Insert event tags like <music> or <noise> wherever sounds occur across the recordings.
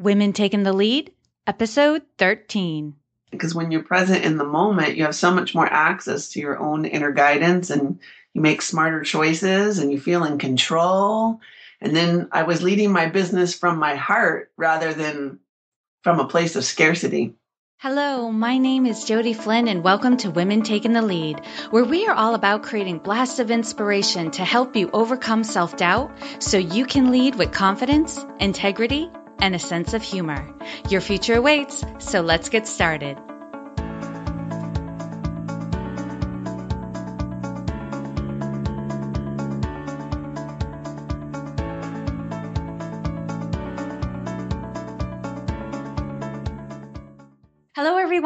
Women Taking the Lead, episode 13. Because when you're present in the moment, you have so much more access to your own inner guidance and you make smarter choices and you feel in control. And then I was leading my business from my heart rather than from a place of scarcity. Hello, my name is Jodi Flynn, and welcome to Women Taking the Lead, where we are all about creating blasts of inspiration to help you overcome self doubt so you can lead with confidence, integrity, and a sense of humor. Your future awaits, so let's get started.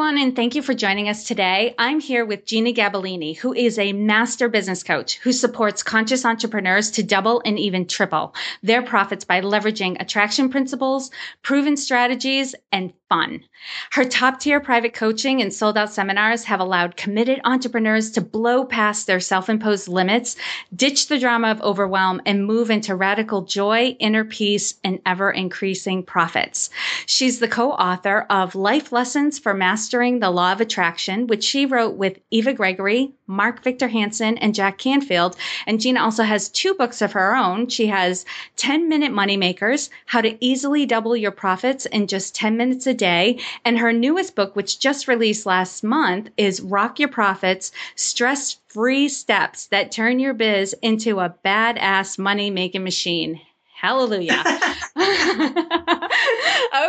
Everyone, and thank you for joining us today. I'm here with Jeanna Gabellini, who is a master business coach who supports conscious entrepreneurs to double and even triple their profits by leveraging attraction principles, proven strategies, and fun. Her top tier private coaching and sold out seminars have allowed committed entrepreneurs to blow past their self imposed limits, ditch the drama of overwhelm, and move into radical joy, inner peace, and ever increasing profits. She's the co author of Life Lessons for Mastering the Law of Attraction, which she wrote with Eva Gregory, Mark Victor Hansen, and Jack Canfield. And Jeanna also has two books of her own. She has 10 Minute Moneymakers How to Easily Double Your Profits in Just 10 Minutes a Day day. And her newest book, which just released last month, is Rock Your Profits Stress Free Steps That Turn Your Biz into a Badass Money Making Machine. Hallelujah. <laughs> <laughs>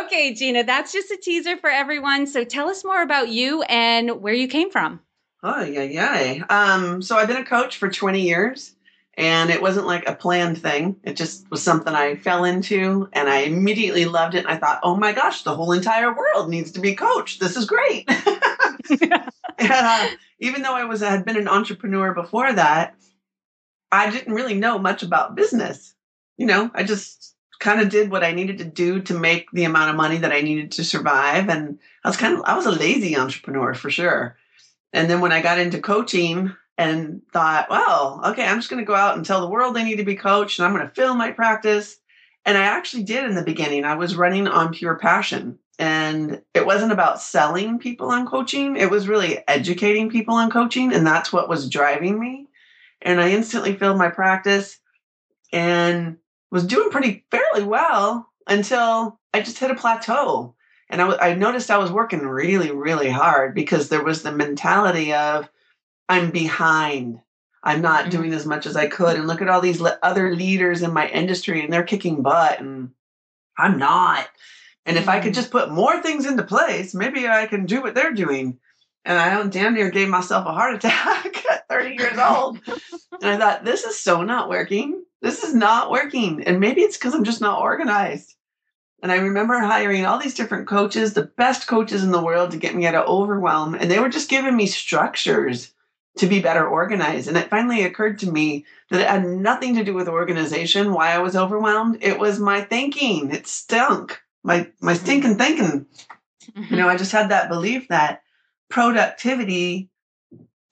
okay, Jeanna, that's just a teaser for everyone. So tell us more about you and where you came from. Oh, yeah, yeah. Um, so I've been a coach for 20 years and it wasn't like a planned thing. It just was something I fell into, and I immediately loved it. And I thought, oh my gosh, the whole entire world needs to be coached. This is great. <laughs> and, uh, even though I was had been an entrepreneur before that, I didn't really know much about business. You know, I just kind of did what I needed to do to make the amount of money that I needed to survive. And I was kind of I was a lazy entrepreneur for sure. And then when I got into coaching, and thought, well, okay, I'm just going to go out and tell the world they need to be coached and I'm going to fill my practice. And I actually did in the beginning. I was running on pure passion. And it wasn't about selling people on coaching, it was really educating people on coaching. And that's what was driving me. And I instantly filled my practice and was doing pretty fairly well until I just hit a plateau. And I, noticed I was working really, really hard because there was the mentality of, I'm behind. I'm not mm-hmm. doing as much as I could. And look at all these le- other leaders in my industry and they're kicking butt and I'm not. And if I could mm-hmm. just put more things into place, maybe I can do what they're doing. And I damn near gave myself a heart <laughs> attack at 30 years old. and I thought, this is so not working. This is not working. And maybe it's because I'm just not organized. And I remember hiring all these different coaches, the best coaches in the world to get me out of overwhelm. And they were just giving me structures to be better organized. And it finally occurred to me that it had nothing to do with organization, why I was overwhelmed. It was my thinking. It stunk. My my mm-hmm. stinking thinking. Mm-hmm. You know, I just had that belief that productivity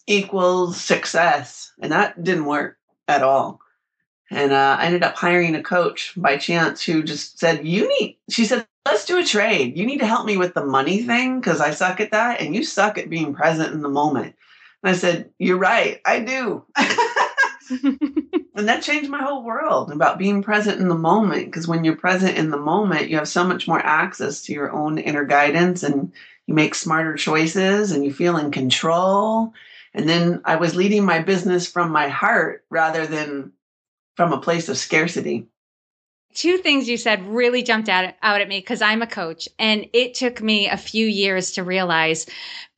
equals success. And that didn't work at all. And uh, I ended up hiring a coach by chance who just said, You need, she said, let's do a trade. You need to help me with the money thing because I suck at that. And you suck at being present in the moment. And I said, You're right, I do. <laughs> and that changed my whole world about being present in the moment. Because when you're present in the moment, you have so much more access to your own inner guidance and you make smarter choices and you feel in control. And then I was leading my business from my heart rather than from a place of scarcity two things you said really jumped out, out at me because I'm a coach and it took me a few years to realize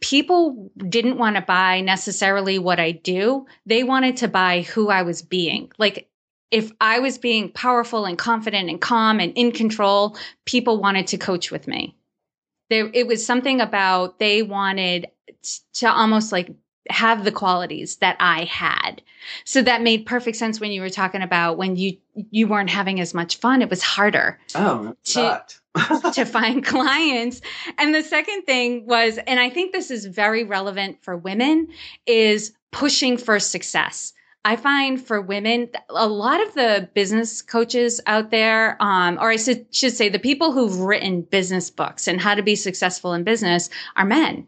people didn't want to buy necessarily what I do. They wanted to buy who I was being. Like if I was being powerful and confident and calm and in control, people wanted to coach with me. There, it was something about they wanted to almost like have the qualities that I had. So that made perfect sense when you were talking about when you you weren't having as much fun. It was harder. Oh, to <laughs> to find clients. And the second thing was, and I think this is very relevant for women, is pushing for success. I find for women, a lot of the business coaches out there, um, or I should, should say the people who've written business books and how to be successful in business are men.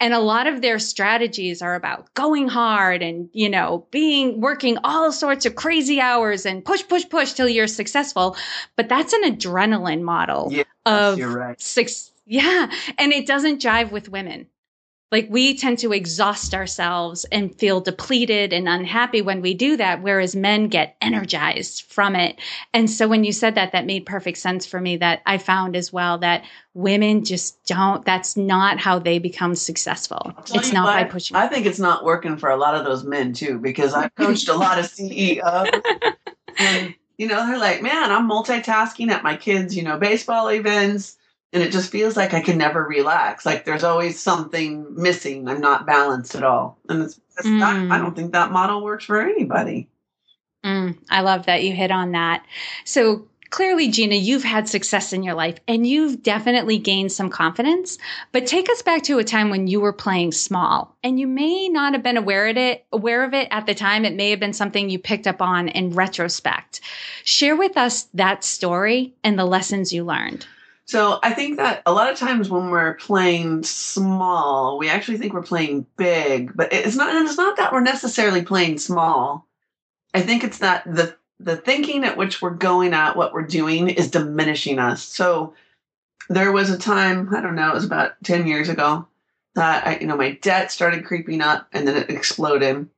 And a lot of their strategies are about going hard and, you know, being working all sorts of crazy hours and push, push, push till you're successful. But that's an adrenaline model Yes, of right. six. Yeah. And it doesn't jive with women. Like we tend to exhaust ourselves and feel depleted and unhappy when we do that, whereas men get energized from it. And so when you said that, that made perfect sense for me that I found as well that women just don't, that's not how they become successful. It's not by pushing. I think it's not working for a lot of those men too, because I've coached a lot of CEOs, <laughs> and you know they're like, "Man, I'm multitasking at my kids' you know baseball events, and it just feels like I can never relax. Like there's always something missing. I'm not balanced at all." And it's, it's not, Mm. I don't think that model works for anybody. Mm, I love that you hit on that. So clearly, Jeanna, you've had success in your life and you've definitely gained some confidence. But take us back to a time when you were playing small and you may not have been aware of it, aware of it at the time. It may have been something you picked up on in retrospect. Share with us that story and the lessons you learned. So I think that a lot of times when we're playing small, we actually think we're playing big, but it's not. And it's not that we're necessarily playing small. I think it's that the the thinking at which we're going at what we're doing is diminishing us. So there was a time I don't know, it was about ten years ago that I, you know, my debt started creeping up, and then it exploded,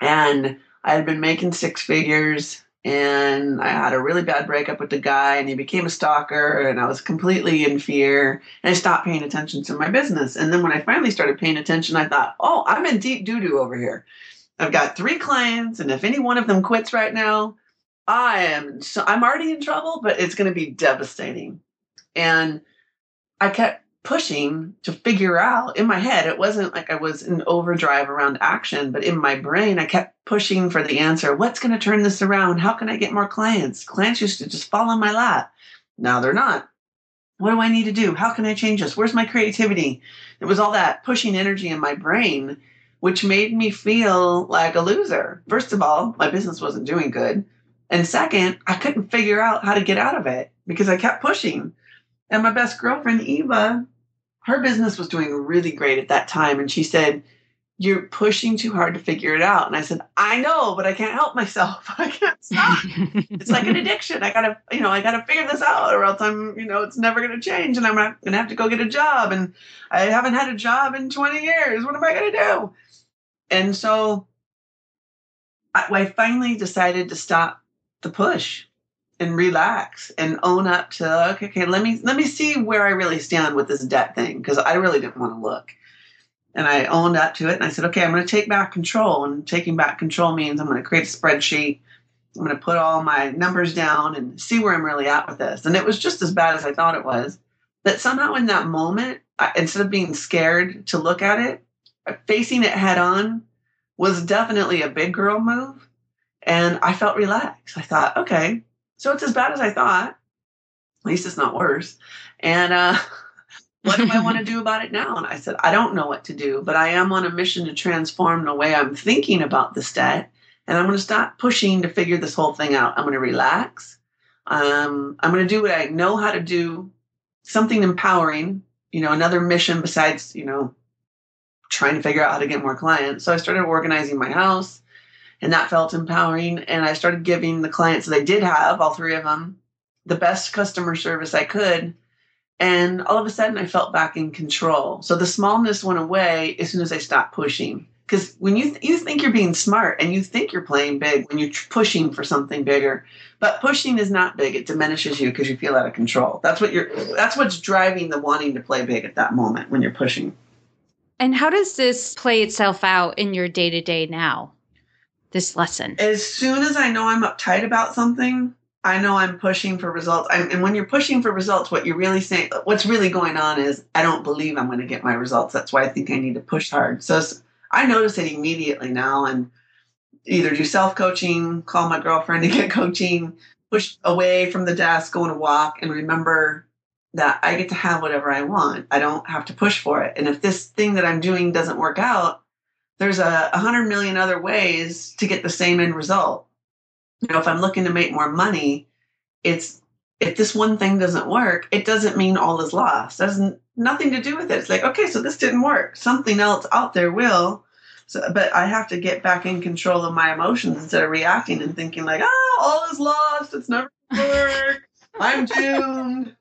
and I had been making six figures and I had a really bad breakup with the guy, and he became a stalker, and I was completely in fear, and I stopped paying attention to my business. And then when I finally started paying attention, I thought, oh, I'm in deep doo doo over here. I've got three clients, and if any one of them quits right now, I am so I'm already in trouble, but it's going to be devastating. And I kept pushing to figure out in my head it wasn't like i was in overdrive around action but in my brain i kept pushing for the answer. What's going to turn this around? How can i get more clients? Clients used to just fall in my lap. Now they're not. What do i need to do? How can i change this? Where's my creativity? It was all that pushing energy in my brain which made me feel like a loser. First of all my business wasn't doing good. And second i couldn't figure out how to get out of it because i kept pushing. And my best girlfriend, Eva, her business was doing really great at that time. And she said, You're pushing too hard to figure it out. And I said, I know, but I can't help myself. <laughs> I can't stop. it's like an <laughs> addiction. I gotta, you know, I gotta figure this out or else I'm, you know, it's never gonna change and I'm gonna have to go get a job. And I haven't had a job in 20 years. What am I gonna do? And so I, I finally decided to stop the push and relax and own up to okay, okay let me let me see where i really stand with this debt thing because i really didn't want to look. And i owned up to it and i said okay i'm going to take back control. And taking back control means i'm going to create a spreadsheet i'm going to put all my numbers down and see where i'm really at with this. And it was just as bad as i thought it was. That somehow in that moment I, instead of being scared to look at it uh, facing it head on was definitely a big girl move. And i felt relaxed. I thought okay so it's as bad as I thought. At least it's not worse. And uh, <laughs> what do I want to do about it now? And I said, I don't know what to do, but I am on a mission to transform the way I'm thinking about this debt. And I'm going to stop pushing to figure this whole thing out. I'm going to relax. Um, I'm going to do what I know how to do, something empowering, you know, another mission besides, you know, trying to figure out how to get more clients. So I started organizing my house and that felt empowering. And I started giving the clients that I did have, all three of them, the best customer service I could. And all of a sudden, I felt back in control. So the smallness went away as soon as I stopped pushing. Because when you th- you think you're being smart and you think you're playing big when you're tr- pushing for something bigger, but pushing is not big. It diminishes you because you feel out of control. That's what you're. That's what's driving the wanting to play big at that moment when you're pushing. and how does this play itself out in your day to day now? This lesson. as soon as I know I'm uptight about something, I know I'm pushing for results. I'm, and when you're pushing for results, what you're really saying, what's really going on is, I don't believe I'm going to get my results. That's why I think I need to push hard. So I notice it immediately now and either do self coaching, call my girlfriend to get <laughs> coaching, push away from the desk, go on a walk, and remember that I get to have whatever I want. I don't have to push for it. And if this thing that I'm doing doesn't work out, there's a, hundred million other ways to get the same end result. You know, if I'm looking to make more money, it's if this one thing doesn't work, it doesn't mean all is lost. It doesn't nothing to do with it. It's like, okay, so this didn't work. Something else out there will. So, but I have to get back in control of my emotions instead of reacting and thinking like, oh, all is lost. It's never gonna work. I'm <laughs> doomed.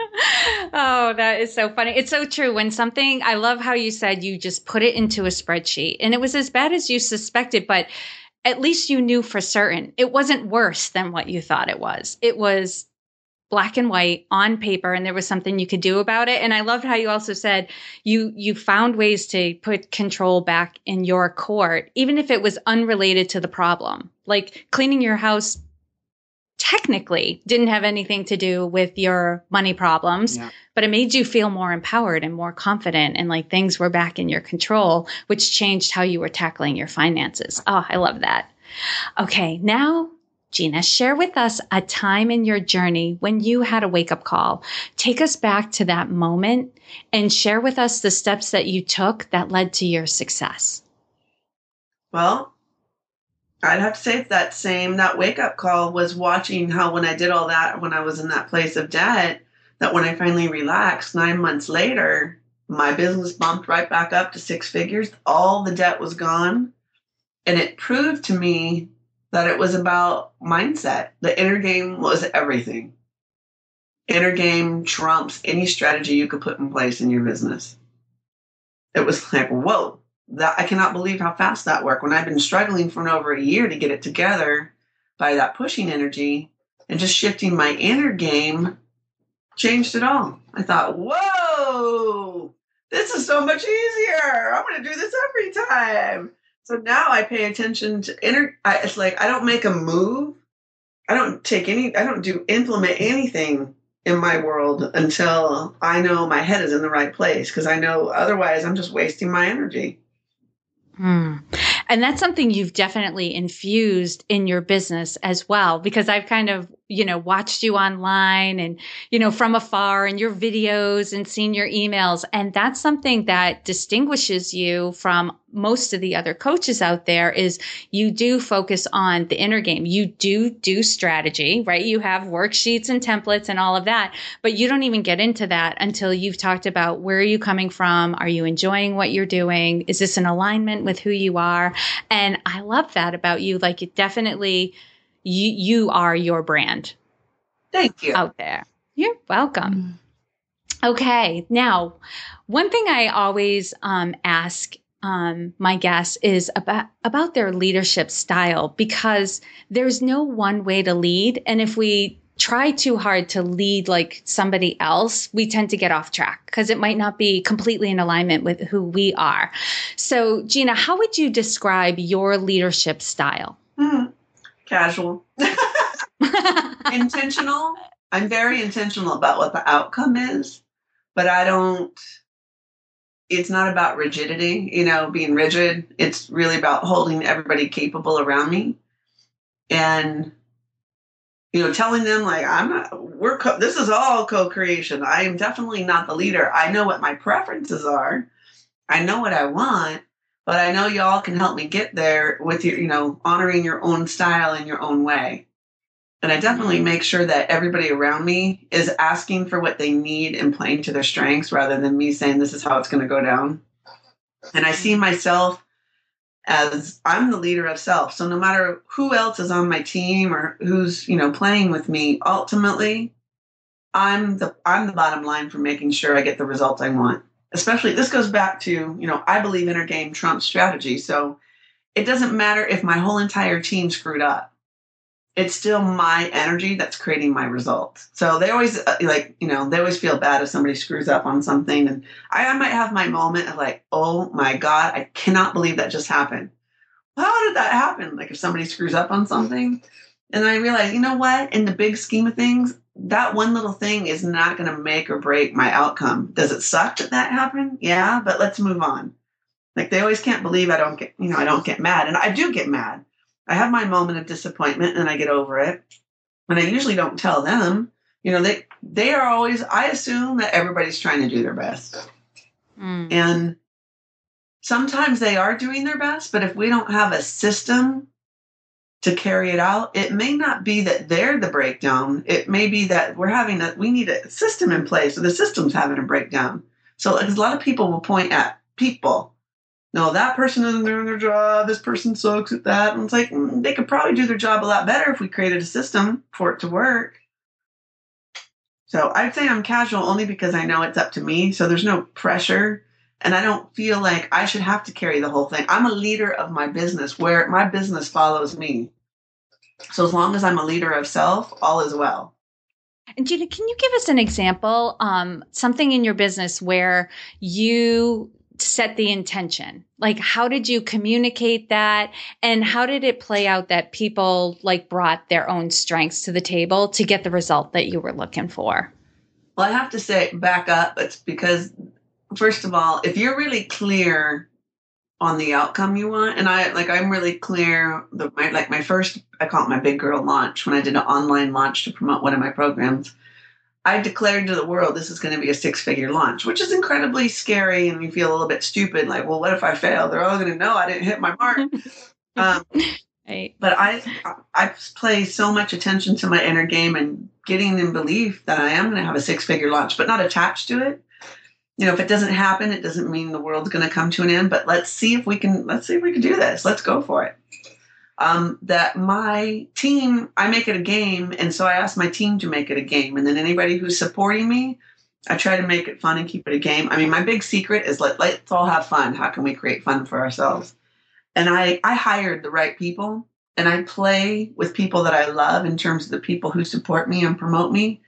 Oh, that is so funny. It's so true. When something, I love how you said you just put it into a spreadsheet and it was as bad as you suspected, but at least you knew for certain it wasn't worse than what you thought it was. It was black and white on paper and there was something you could do about it and i loved how you also said you you found ways to put control back in your court even if it was unrelated to the problem like cleaning your house technically didn't have anything to do with your money problems, yeah. but it made you feel more empowered and more confident and like things were back in your control, which changed how you were tackling your finances. Oh, I love that. Okay, now Jeanna, share with us a time in your journey when you had a wake up call. Take us back to that moment and share with us the steps that you took that led to your success. Well, I'd have to say it's that same that wake up call was watching how when I did all that when I was in that place of debt that when I finally relaxed 9 months later my business bumped right back up to six figures. All the debt was gone. And it proved to me that it was about mindset. The inner game was everything. Inner game trumps any strategy you could put in place in your business. It was like whoa that I cannot believe how fast that worked when I've been struggling for over a year to get it together by that pushing energy and just shifting my inner game changed it all. I thought, whoa, this is so much easier. I'm going to do this every time. So now I pay attention to inner. I, it's like I don't make a move. I don't take any. I don't do implement anything in my world until I know my head is in the right place because I know otherwise I'm just wasting my energy. Hmm. And that's something you've definitely infused in your business as well, because I've kind of you know, watched you online and, you know, from afar and your videos and seen your emails. And that's something that distinguishes you from most of the other coaches out there is you do focus on the inner game. You do do strategy, right? You have worksheets and templates and all of that, but you don't even get into that until you've talked about where are you coming from? Are you enjoying what you're doing? Is this in alignment with who you are? And I love that about you. Like it definitely, you you are your brand. Thank you. Out there. You're welcome. Mm. Okay. Now, one thing I always um, ask um, my guests is about about their leadership style because there's no one way to lead, and if we try too hard to lead like somebody else, we tend to get off track because it might not be completely in alignment with who we are. So, Jeanna, how would you describe your leadership style? Mm-hmm casual, <laughs> intentional. I'm very intentional about what the outcome is, but I don't. It's not about rigidity, you know, being rigid. It's really about holding everybody capable around me, and you know, telling them like I'm not. We're co- this is all co-creation. I am definitely not the leader. I know what my preferences are. I know what I want, but I know y'all can help me get there with your, you know, honoring your own style in your own way. And I definitely mm-hmm. make sure that everybody around me is asking for what they need and playing to their strengths rather than me saying this is how it's going to go down. And I see myself as I'm the leader of self. So no matter who else is on my team or who's, you know, playing with me, ultimately I'm the I'm the bottom line for making sure I get the results I want. Especially this goes back to you know i believe inner game trumps strategy. So it doesn't matter if my whole entire team screwed up it's still my energy that's creating my results so they always uh, like you know they always feel bad if somebody screws up on something and I, I might have my moment of like oh my god i cannot believe that just happened how did that happen like if somebody screws up on something and i realize you know what in the big scheme of things that one little thing is not going to make or break my outcome. Does it suck that that happened? Yeah, but let's move on. Like they always can't believe I don't get, you know, I don't get mad. And I do get mad. I have my moment of disappointment and I get over it. And I usually don't tell them. You know, they they are always I assume that everybody's trying to do their best. Mm. And sometimes they are doing their best, but if we don't have a system to carry it out, it may not be that they're the breakdown. It may be that we're having a we need a system in place, or the system's having a breakdown. So a lot of people will point at people. No, that person isn't doing their job. This person sucks at that. And it's like mm, they could probably do their job a lot better if we created a system for it to work. So I'd say I'm casual only because I know it's up to me. So there's no pressure and I don't feel like I should have to carry the whole thing. I'm a leader of my business where my business follows me. So as long as I'm a leader of self, all is well. And Jeanna, can you give us an example, um, something in your business where you set the intention? Like, how did you communicate that? And how did it play out that people like brought their own strengths to the table to get the result that you were looking for? Well, I have to say, back up. It's because first of all, if you're really clear on the outcome you want, and I like I'm really clear. The my, like my first, I call it my big girl launch when I did an online launch to promote one of my programs. I declared to the world this is going to be a six figure launch, which is incredibly scary, and you feel a little bit stupid. Like, well, what if I fail? They're all going to know I didn't hit my mark. <laughs> um, <laughs> right. But I I pay so much attention to my inner game and getting in belief that I am going to have a six figure launch, but not attached to it you know, if it doesn't happen, it doesn't mean the world's going to come to an end. But let's see if we can. Let's see if we can do this. Let's go for it. Um, that my team, I make it a game, and so I ask my team to make it a game, and then anybody who's supporting me, I try to make it fun and keep it a game. I mean, my big secret is let let's all have fun. How can we create fun for ourselves? And I I hired the right people, and I play with people that I love in terms of the people who support me and promote me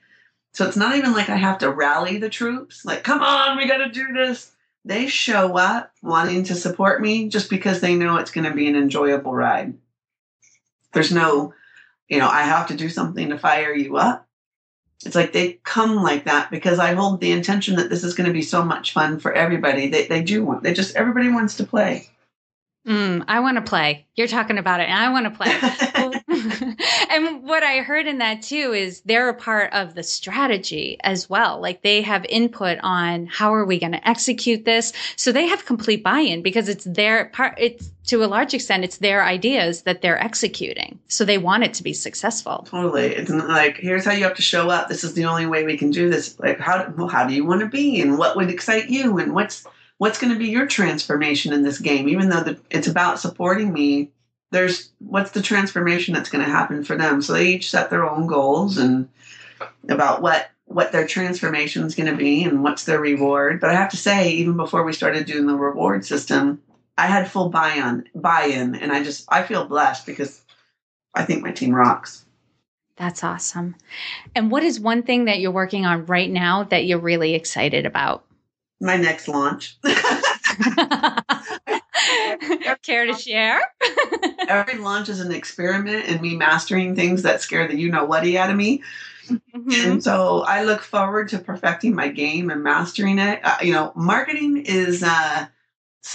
so it's not even like I have to rally the troops, like, come on, we got to do this. They show up wanting to support me just because they know it's going to be an enjoyable ride. There's no, you know, I have to do something to fire you up. It's like they come like that because I hold the intention that this is going to be so much fun for everybody. They, they do want, they just, everybody wants to play. Mm, I want to play. You're talking about it, and I want to play. <laughs> and what I heard in that too is they're a part of the strategy as well. Like they have input on how are we going to execute this. So they have complete buy-in because it's their part. It's to a large extent, it's their ideas that they're executing. So they want it to be successful. Totally. It's not like, here's how you have to show up. This is the only way we can do this. Like, how, well, how do you want to be? And what would excite you? And what's, what's going to be your transformation in this game? Even though the, it's about supporting me there's what's the transformation that's going to happen for them? So they each set their own goals and about what what their transformation is going to be and what's their reward. But i have to say even before we started doing the reward system i had full buy-in buy-in and i just i feel blessed because i think my team rocks. That's awesome. And what is one thing that you're working on right now that you're really excited about my next launch. <laughs> Care to share? Every launch is an experiment in me mastering things that scare the you know whaty out of me. Mm-hmm. And so I look forward to perfecting my game and mastering it. Uh, you know, marketing is uh,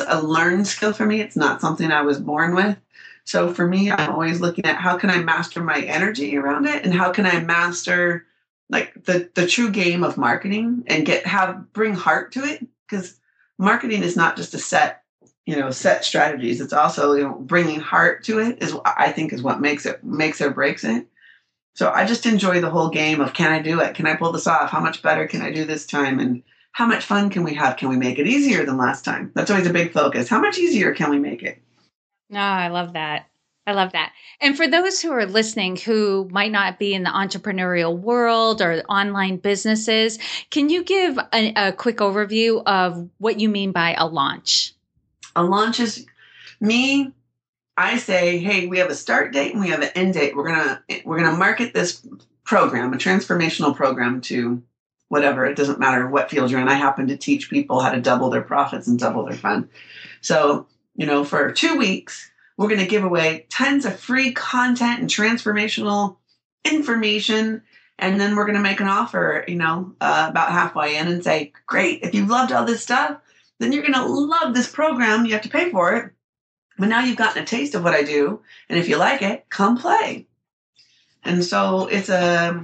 a learned skill for me. It's not something I was born with. So for me, I'm always looking at how can I master my energy around it and how can I master like the the true game of marketing and get have bring heart to it because marketing is not just a set you know set strategies. It's also you know bringing heart to it is i think is what makes it makes or breaks it. So i just enjoy the whole game of can i do it? Can i pull this off? How much better can i do this time? And how much fun can we have? Can we make it easier than last time? That's always a big focus. How much easier can we make it? No oh, i love that I love that. And for those who are listening who might not be in the entrepreneurial world or online businesses, can you give a, a quick overview of what you mean by a launch? A launch is me. I say, hey, we have a start date and we have an end date. We're gonna we're gonna market this program, a transformational program to whatever. It doesn't matter what field you're in. I happen to teach people how to double their profits and double their fun. So, you know, for two weeks, we're going to give away tons of free content and transformational information. And then we're going to make an offer, you know, uh, about halfway in and say, great, if you've loved all this stuff, then you're going to love this program. You have to pay for it. But now you've gotten a taste of what I do. And if you like it, come play. And so it's a,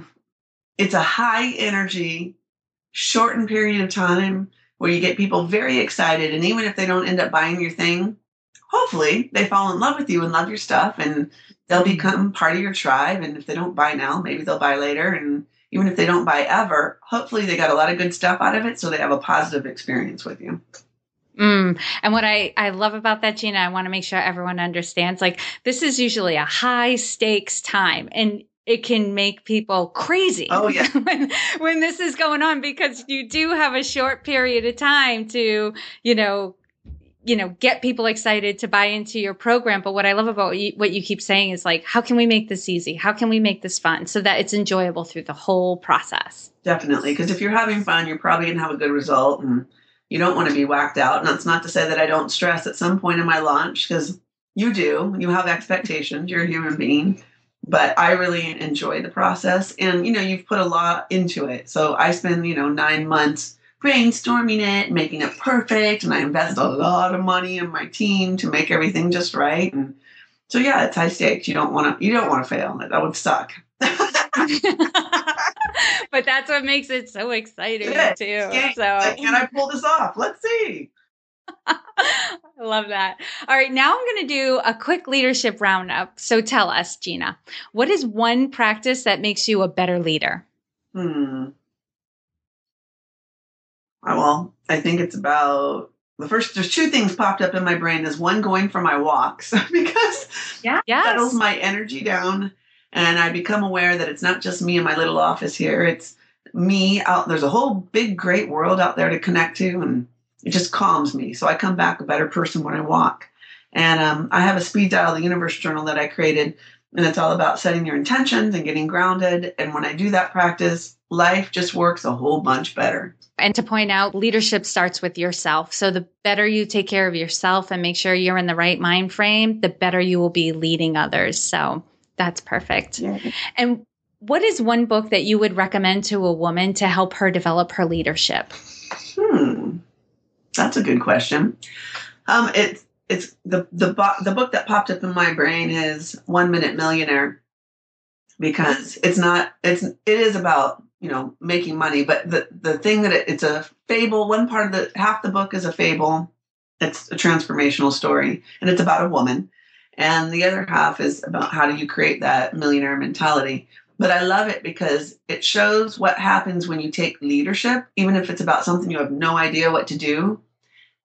it's a high energy, shortened period of time where you get people very excited. And even if they don't end up buying your thing, hopefully they fall in love with you and love your stuff and they'll Mm-hmm. become part of your tribe. And if they don't buy now, maybe they'll buy later. And even if they don't buy ever, hopefully they got a lot of good stuff out of it. So they have a positive experience with you. Mm. And what I, I love about that, Jeanna, I want to make sure everyone understands like this is usually a high stakes time and it can make people crazy. Oh, yeah. <laughs> when, when this is going on because you do have a short period of time to, you know, you know, get people excited to buy into your program. But what I love about what you keep saying is like, how can we make this easy? How can we make this fun so that it's enjoyable through the whole process? Definitely. Because if you're having fun, you're probably going to have a good result and you don't want to be whacked out. And that's not to say that I don't stress at some point in my launch because you do. You have expectations. You're a human being. But I really enjoy the process. And, you know, you've put a lot into it. So I spend, you know, nine months brainstorming it, making it perfect. And I invest a lot of money in my team to make everything just right. And so, yeah, it's high stakes. You don't want to, you don't want to fail. That would suck. <laughs> but that's what makes it so exciting too. Yeah. So Like, can I pull this off? Let's see. I <laughs> love that. All right, now I'm going to do a quick leadership roundup. So tell us, Jeanna, what is one practice that makes you a better leader? Hmm. Uh, Well, I think it's about the first. There's two things popped up in my brain. Is one going for my walks <laughs> because Yeah. settles my energy down, and I become aware that it's not just me in my little office here. It's me out. There's a whole big, great world out there to connect to, and it just calms me. So I come back a better person when I walk. And um, I have a speed dial, the universe journal that I created, and it's all about setting your intentions and getting grounded. And when I do that practice, life just works a whole bunch better. And to point out, leadership starts with yourself. So the better you take care of yourself and make sure you're in the right mind frame, the better you will be leading others. So that's perfect. And what is one book that you would recommend to a woman to help her develop her leadership? Hmm, that's a good question. Um, it's it's the the the book that popped up in my brain is One Minute Millionaire because it's not it's it is about you know making money, but the the thing that it, it's a fable. One part of the half the book is a fable. It's a transformational story, and it's about a woman, and the other half is about how do you create that millionaire mentality. But I love it because it shows what happens when you take leadership, even if it's about something you have no idea what to do,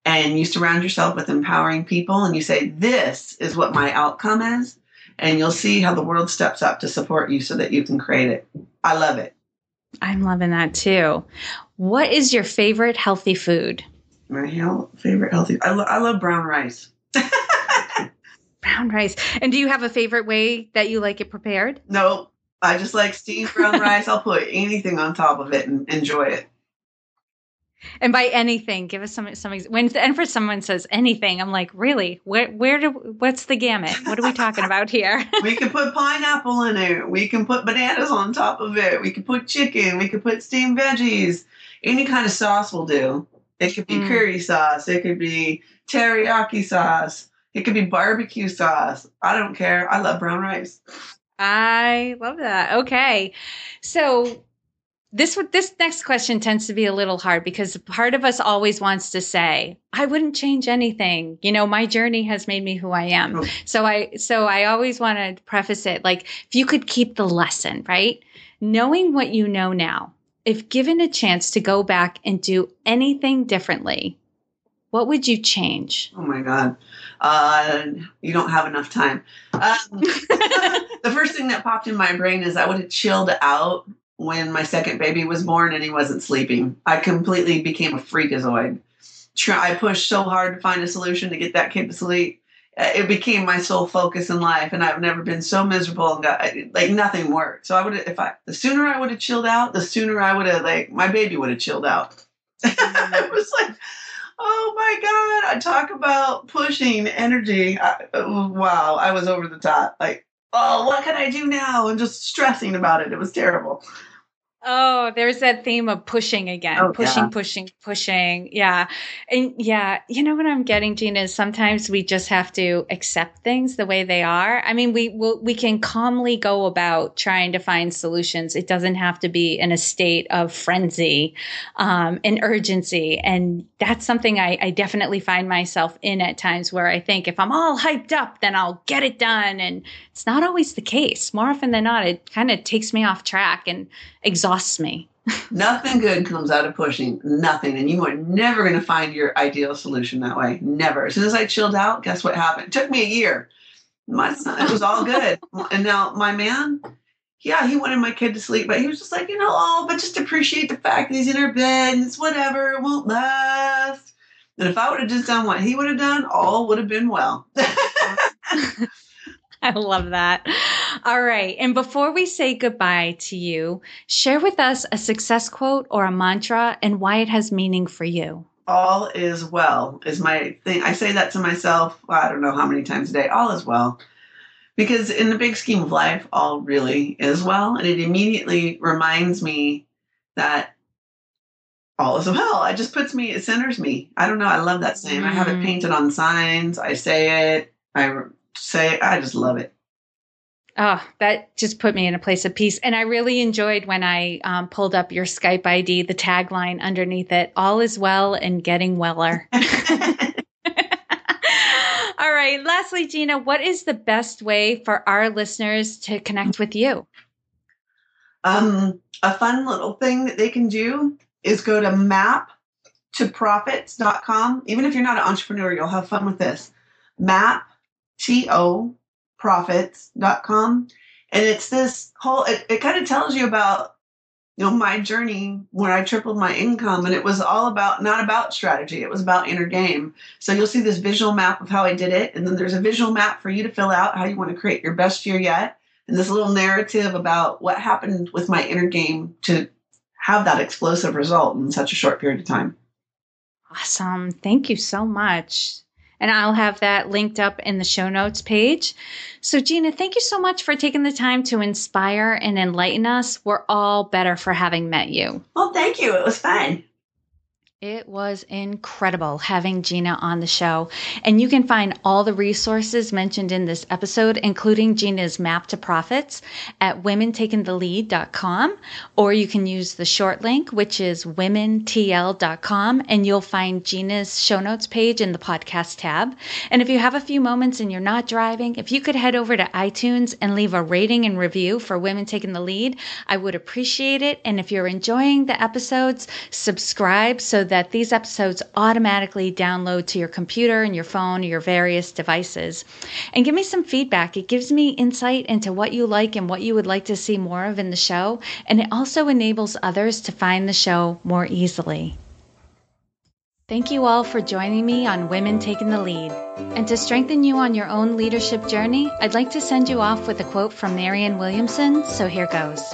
and you surround yourself with empowering people and you say, This is what my outcome is. And you'll see how the world steps up to support you so that you can create it. I love it. I'm loving that too. What is your favorite healthy food? My hell, favorite healthy. I, lo- I love brown rice. <laughs> Brown rice. And do you have a favorite way that you like it prepared? No, I just like steamed brown rice. I'll put anything on top of it and enjoy it. And by anything, give us some some when and for someone says anything, I'm like, really? Where where do what's the gamut? What are we talking about here? <laughs> We can put pineapple in it. We can put bananas on top of it. We can put chicken. We can put steamed veggies. Any kind of sauce will do. It could be Mm. curry sauce. It could be teriyaki sauce. It could be barbecue sauce. I don't care. I love brown rice. I love that. Okay. So this this next question tends to be a little hard because part of us always wants to say, I wouldn't change anything. You know, my journey has made me who I am. Oh. So I so I always want to preface it like if you could keep the lesson, right? Knowing what you know now, if given a chance to go back and do anything differently, what would you change? Oh my god. Uh, you don't have enough time. Um, <laughs> the first thing that popped in my brain is I would have chilled out when my second baby was born and he wasn't sleeping. I completely became a freakazoid. I pushed so hard to find a solution to get that kid to sleep. Uh, It became my sole focus in life, and I've never been so miserable and got like nothing worked. So I would, if I, the sooner I would have chilled out, the sooner I would have like my baby would have chilled out. <laughs> it was like, oh my god! I talk about pushing energy. I, uh, wow, I was over the top. Like, oh, what can I do now? And just stressing about it. It was terrible. Oh, there's that theme of pushing again. Oh, pushing, yeah. pushing, pushing. Yeah. And yeah, you know what I'm getting, Jeanna, is sometimes we just have to accept things the way they are. I mean, we will, we can calmly go about trying to find solutions. It doesn't have to be in a state of frenzy, um, and urgency. And that's something I, I definitely find myself in at times where I think if I'm all hyped up, then I'll get it done. And it's not always the case. More often than not, it kind of takes me off track and exhausts me. Nothing good comes out of pushing. Nothing. And you are never going to find your ideal solution that way. Never. As soon as I chilled out, guess what happened? It took me a year. My son, it was all good. <laughs> and now my man, yeah, he wanted my kid to sleep, but he was just like, you know, oh, but just appreciate the fact that he's in her bed and it's whatever, it won't last. And if I would have just done what he would have done, all would have been well. <laughs> <laughs> I love that. All right. And before we say goodbye to you, share with us a success quote or a mantra and why it has meaning for you. All is well is my thing. I say that to myself, well, I don't know how many times a day. All is well. Because in the big scheme of life, all really is well. And it immediately reminds me that all is well. It just puts me, it centers me. I don't know. I love that saying. Mm. I have it mm. painted on signs. I say it. I say I just love it. Oh, that just put me in a place of peace. And I really enjoyed when I um, pulled up your Skype ID, the tagline underneath it all is well and getting weller. <laughs> <laughs> all right. Lastly, Jeanna, what is the best way for our listeners to connect with you? Um, a fun little thing that they can do is go to map to profits.com. Even if you're not an entrepreneur, you'll have fun with this. Map to profits.com. And it's this whole, it, it kind of tells you about, you know, my journey when I tripled my income. And it was all about, not about strategy, it was about inner game. So you'll see this visual map of how I did it. And then there's a visual map for you to fill out how you want to create your best year yet. And this little narrative about what happened with my inner game to have that explosive result in such a short period of time. Awesome. Thank you so much and I'll have that linked up in the show notes page. So, Jeanna, thank you so much for taking the time to inspire and enlighten us. We're all better for having met you. Well, thank you. It was fun. It was incredible having Jeanna on the show. And you can find all the resources mentioned in this episode, including Jeanna's map to profits at womentakingthelead.com, or you can use the short link, which is womentl.com, and you'll find Jeanna's show notes page in the podcast tab. And if you have a few moments and you're not driving, if you could head over to iTunes and leave a rating and review for Women Taking the Lead, I would appreciate it. And if you're enjoying the episodes, subscribe so that that these episodes automatically download to your computer and your phone or your various devices. And give me some feedback. It gives me insight into what you like and what you would like to see more of in the show. And it also enables others to find the show more easily. Thank you all for joining me on Women Taking the Lead. And to strengthen you on your own leadership journey, I'd like to send you off with a quote from Marianne Williamson, so here goes.